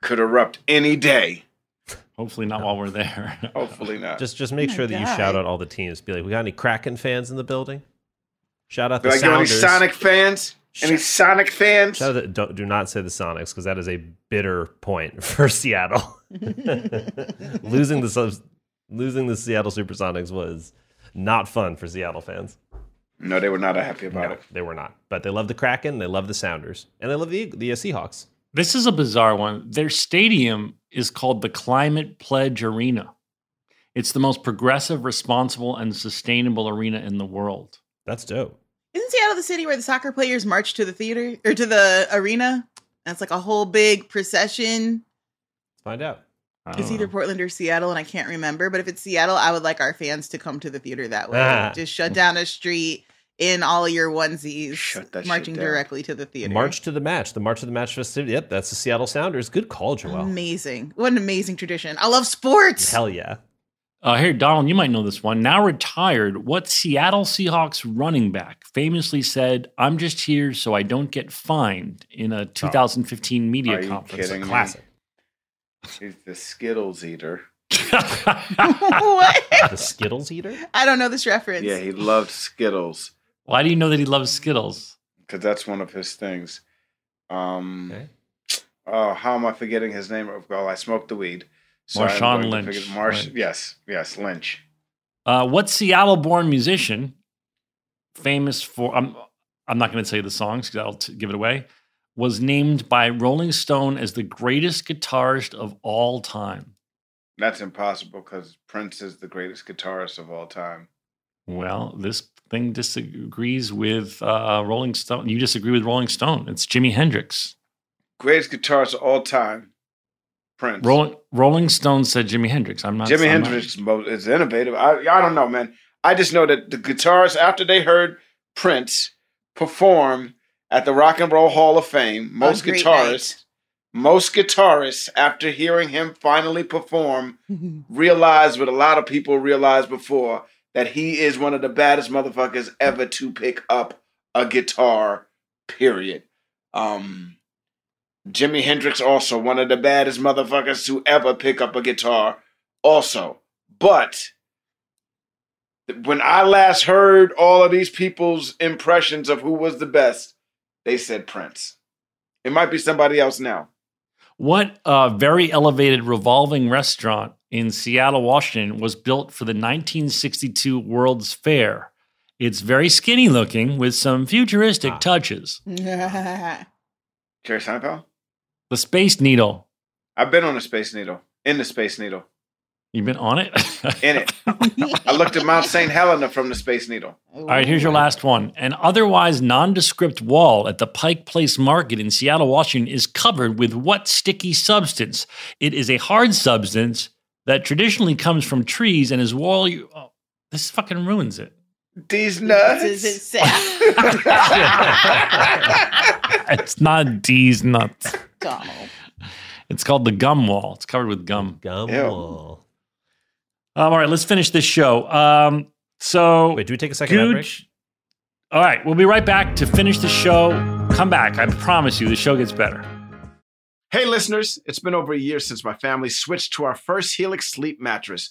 could erupt any day. Hopefully not while we're there. Hopefully not. Just just make my sure that you shout out all the teams. Be like, we got any Kraken fans in the building? Shout out the teams. Do the I get any Sonic fans? Any Sonic fans? Shout out the, don't, do not say the Sonics because that is a bitter point for Seattle. losing the losing the Seattle Supersonics was not fun for Seattle fans. No, they were not happy about No, it. they were not. But they love the Kraken, they love the Sounders, and they love the the uh, Seahawks. This is a bizarre one. Their stadium is called the Climate Pledge Arena. It's the most progressive, responsible, and sustainable arena in the world. That's dope. Isn't Seattle the city where the soccer players march to the theater or to the arena? That's like a whole big procession. Let's find out. It's don't either know. Portland or Seattle, and I can't remember. But if it's Seattle, I would like our fans to come to the theater that way. Ah. Just shut down a street in all of your onesies, Shut that shit marching directly to the theater. March to the match. The March of the Match festivity. Yep, that's the Seattle Sounders. Good call, Joel. Amazing. What an amazing tradition. I love sports. Hell yeah. Uh, here, Donald, you might know this one. Now retired, what Seattle Seahawks running back famously said, I'm just here so I don't get fined in a 2015 media Are you conference? kidding me? Classic. He's the Skittles eater. what? The Skittles eater? I don't know this reference. Yeah, he loved Skittles Why do you know that he loves Skittles? because that's one of his things. Um, Okay. Oh, how am I forgetting his name? Well, I smoked the weed. I'm Marshawn Lynch. Marsh, Right. yes, yes, Lynch. Uh, what Seattle born musician, famous for, I'm, I'm not going to say the songs because that'll t- give it away, was named by Rolling Stone as the greatest guitarist of all time? That's impossible because Prince is the greatest guitarist of all time. Well, this thing disagrees with uh, Rolling Stone. You disagree with Rolling Stone. It's Jimi Hendrix. Greatest guitarist of all time, Prince. Rolling, Rolling Stone said Jimi Hendrix. I'm not. Jimi I'm not- Hendrix mo- is innovative. I I don't know, man. I just know that the guitarists after they heard Prince perform at the Rock and Roll Hall of Fame, most great guitarists, most guitarists after hearing him finally perform, realized what a lot of people realized before that he is one of the baddest motherfuckers ever to pick up a guitar. Period. Um, Jimi Hendrix also one of the baddest motherfuckers to ever pick up a guitar. Also, but when I last heard all of these people's impressions of who was the best, they said Prince. It might be somebody else now. What uh, very elevated revolving restaurant in Seattle, Washington, was built for the 1962 World's Fair? It's very skinny looking with some futuristic Ah. touches. Jerry Seinfeld. The Space Needle. I've been on a Space Needle. In the Space Needle. You've been on it? In it. I looked at Mount St. Helena from the Space Needle. All right, here's your last one. An otherwise nondescript wall at the Pike Place Market in Seattle, Washington is covered with what sticky substance? It is a hard substance that traditionally comes from trees and is wall. Oh, this fucking ruins it. These This is it nuts. It's not D's nuts. Donald. It's called the gum wall. It's covered with gum. Gum Ew. wall. Um, all right, let's finish this show. Um, so, Wait, do we take a second ad break? All right, we'll be right back to finish the show. Come back. I promise you, the show gets better. Hey, listeners, it's been over a year since my family switched to our first Helix sleep mattress.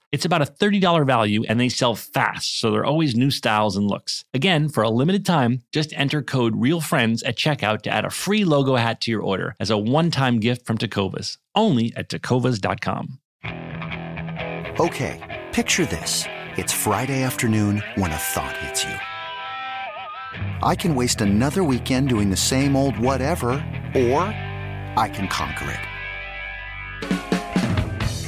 It's about a $30 value and they sell fast, so there are always new styles and looks. Again, for a limited time, just enter code REALFRIENDS at checkout to add a free logo hat to your order as a one time gift from Tecovas, only at tecovas.com. Okay, picture this. It's Friday afternoon when a thought hits you. I can waste another weekend doing the same old whatever, or I can conquer it.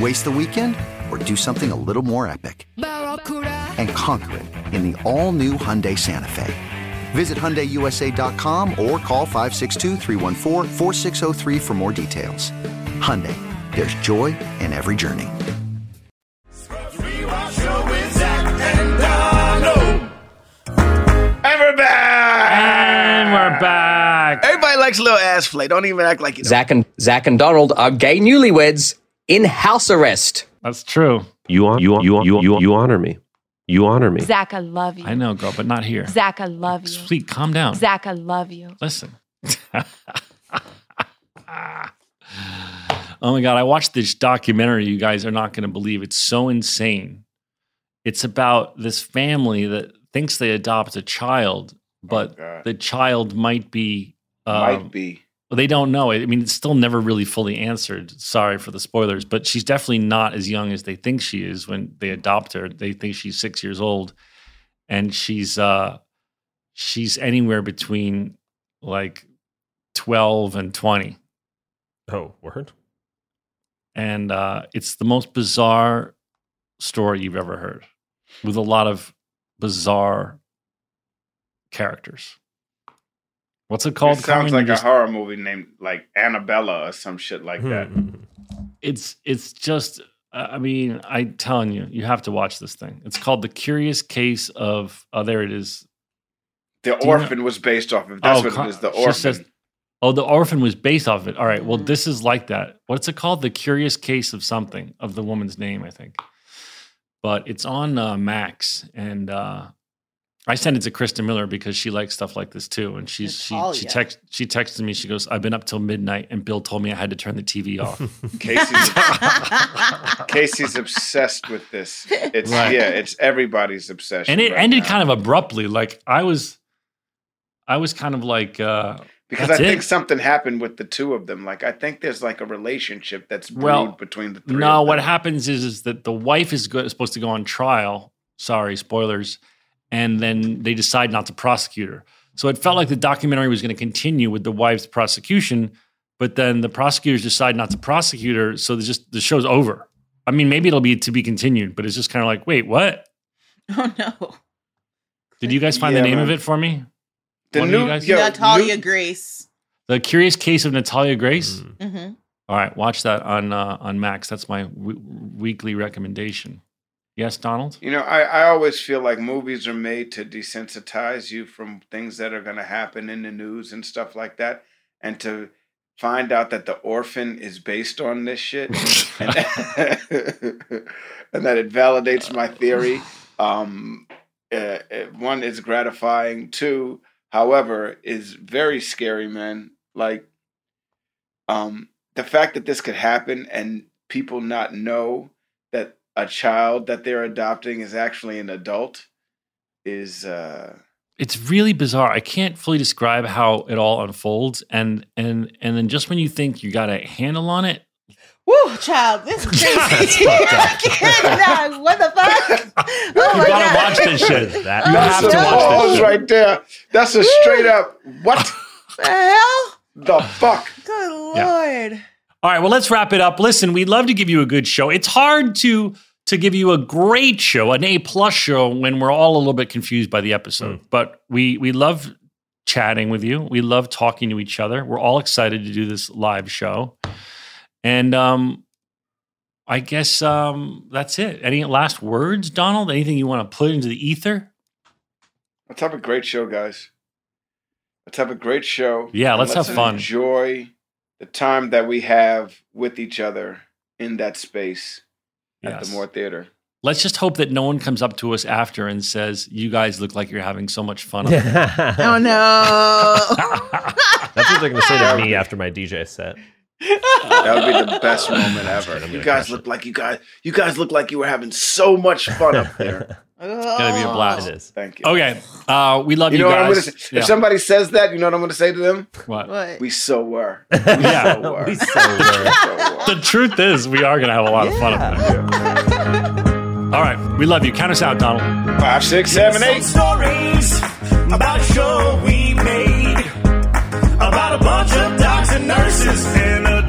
Waste the weekend or do something a little more epic? And conquer it in the all new Hyundai Santa Fe. Visit HyundaiUSA.com or call 562-314-4603 for more details. Hyundai, there's joy in every journey. Show and we're back! And we're back. Everybody likes a little ass play. Don't even act like you don't. Zach and Zach and Donald are gay newlyweds in house arrest. That's true. You on you you you you you honor me. You honor me. Zach, I love you. I know, girl, but not here. Zach, I love you. Sweet, calm down. Zach, I love you. Listen. oh my God. I watched this documentary. You guys are not going to believe. It's so insane. It's about this family that thinks they adopt a child, but God. the child might be. Um, Might be. Well, they don't know. I mean, it's still never really fully answered. Sorry for the spoilers, but she's definitely not as young as they think she is when they adopt her. They think she's six years old, and she's uh, she's anywhere between like twelve and twenty, Oh, word. and uh, it's the most bizarre story you've ever heard, with a lot of bizarre characters. What's it called? It sounds Carmen? like You a horror movie named like Annabella or some shit like that. Hmm. it's it's just i mean i telling you you have to watch this thing it's called the curious case of oh there it is The Do you know- Orphan was based off of. That's what Car- it is. The Orphan. says- oh the orphan was based off of it all right well Mhm. this is like that what's it called the curious case of something of the woman's name i think but it's on uh, max and uh I sent it to Christa Miller because she likes stuff like this too, and she's she she Natalia. text she texted me. She goes, "I've been up till midnight, and Bill told me I had to turn the TV off." Casey's, Casey's obsessed with this. It's Right. yeah, it's everybody's obsession. and it right ended now. kind of abruptly. Like I was, I was kind of like, uh, because that's I think it. something happened with the two of them. Like I think there's like a relationship that's brewed Well, between the three. no. of What happens is is that the wife is go- supposed to go on trial. Sorry, spoilers. And then they decide not to prosecute her. So it felt like the documentary was going to continue with the wife's prosecution, but then the prosecutors decide not to prosecute her. So just the show's over. I mean, maybe it'll be to be continued, but it's just kind of like, wait, what? Oh no. Did you guys find Yeah, the name man. of it for me? The One of you new guys- yo, Natalia new- Grace. The Curious Case of Natalia Grace. Mm. hmm All right, watch that on uh, on Max. That's my w- weekly recommendation. Yes, Donald. You know, I, I always feel like movies are made to desensitize you from things that are going to happen in the news and stuff like that, and to find out that the orphan is based on this shit, and, and that it validates my theory. Um, uh, uh, one is gratifying. Two, however, is very scary, man. Like, um, the fact that this could happen and people not know that a child that they're adopting is actually an adult is uh It's really bizarre. I can't fully describe how it all unfolds, and and and then just when you think you got a handle on it, Woo, child, this is crazy. I. What the fuck? Oh you my gotta God. watch this shit. You Oh, have to watch this pause shit. right there. That's a straight up what The hell? the fuck? Good Yeah. Lord. All right, well, let's wrap it up. Listen, we'd love to give you a good show. It's hard to to give you a great show, an A plus show, when we're all a little bit confused by the episode. But we we love chatting with you. We love talking to each other. We're all excited to do this live show, and um, I guess um, that's it. Any last words, Donald? Anything you want to put into the ether? Let's have a great show, guys. Let's have a great show. Yeah, and let's have fun. Enjoy the time that we have with each other in that space at the Moore Theater. Let's just hope that no one comes up to us after and says, "You guys look like you're having so much fun." Oh no. That's what they're going to say to me after my DJ set. That would be the best moment ever. You guys crush look like you guys. You guys look like you were having so much fun up there. It's gonna be a blast. It is. Thank you. Okay, uh, we love You you, know what I'm guys. say? Yeah. If somebody says that, you know what I'm gonna say to them? What? What? We so were. Yeah. So were. We so were. The truth is, we are gonna have a lot of fun up there. All right, we love you. Count us out, Donald. Five, six, seven, eight. Some stories about a show we made about a bunch of docs and nurses and a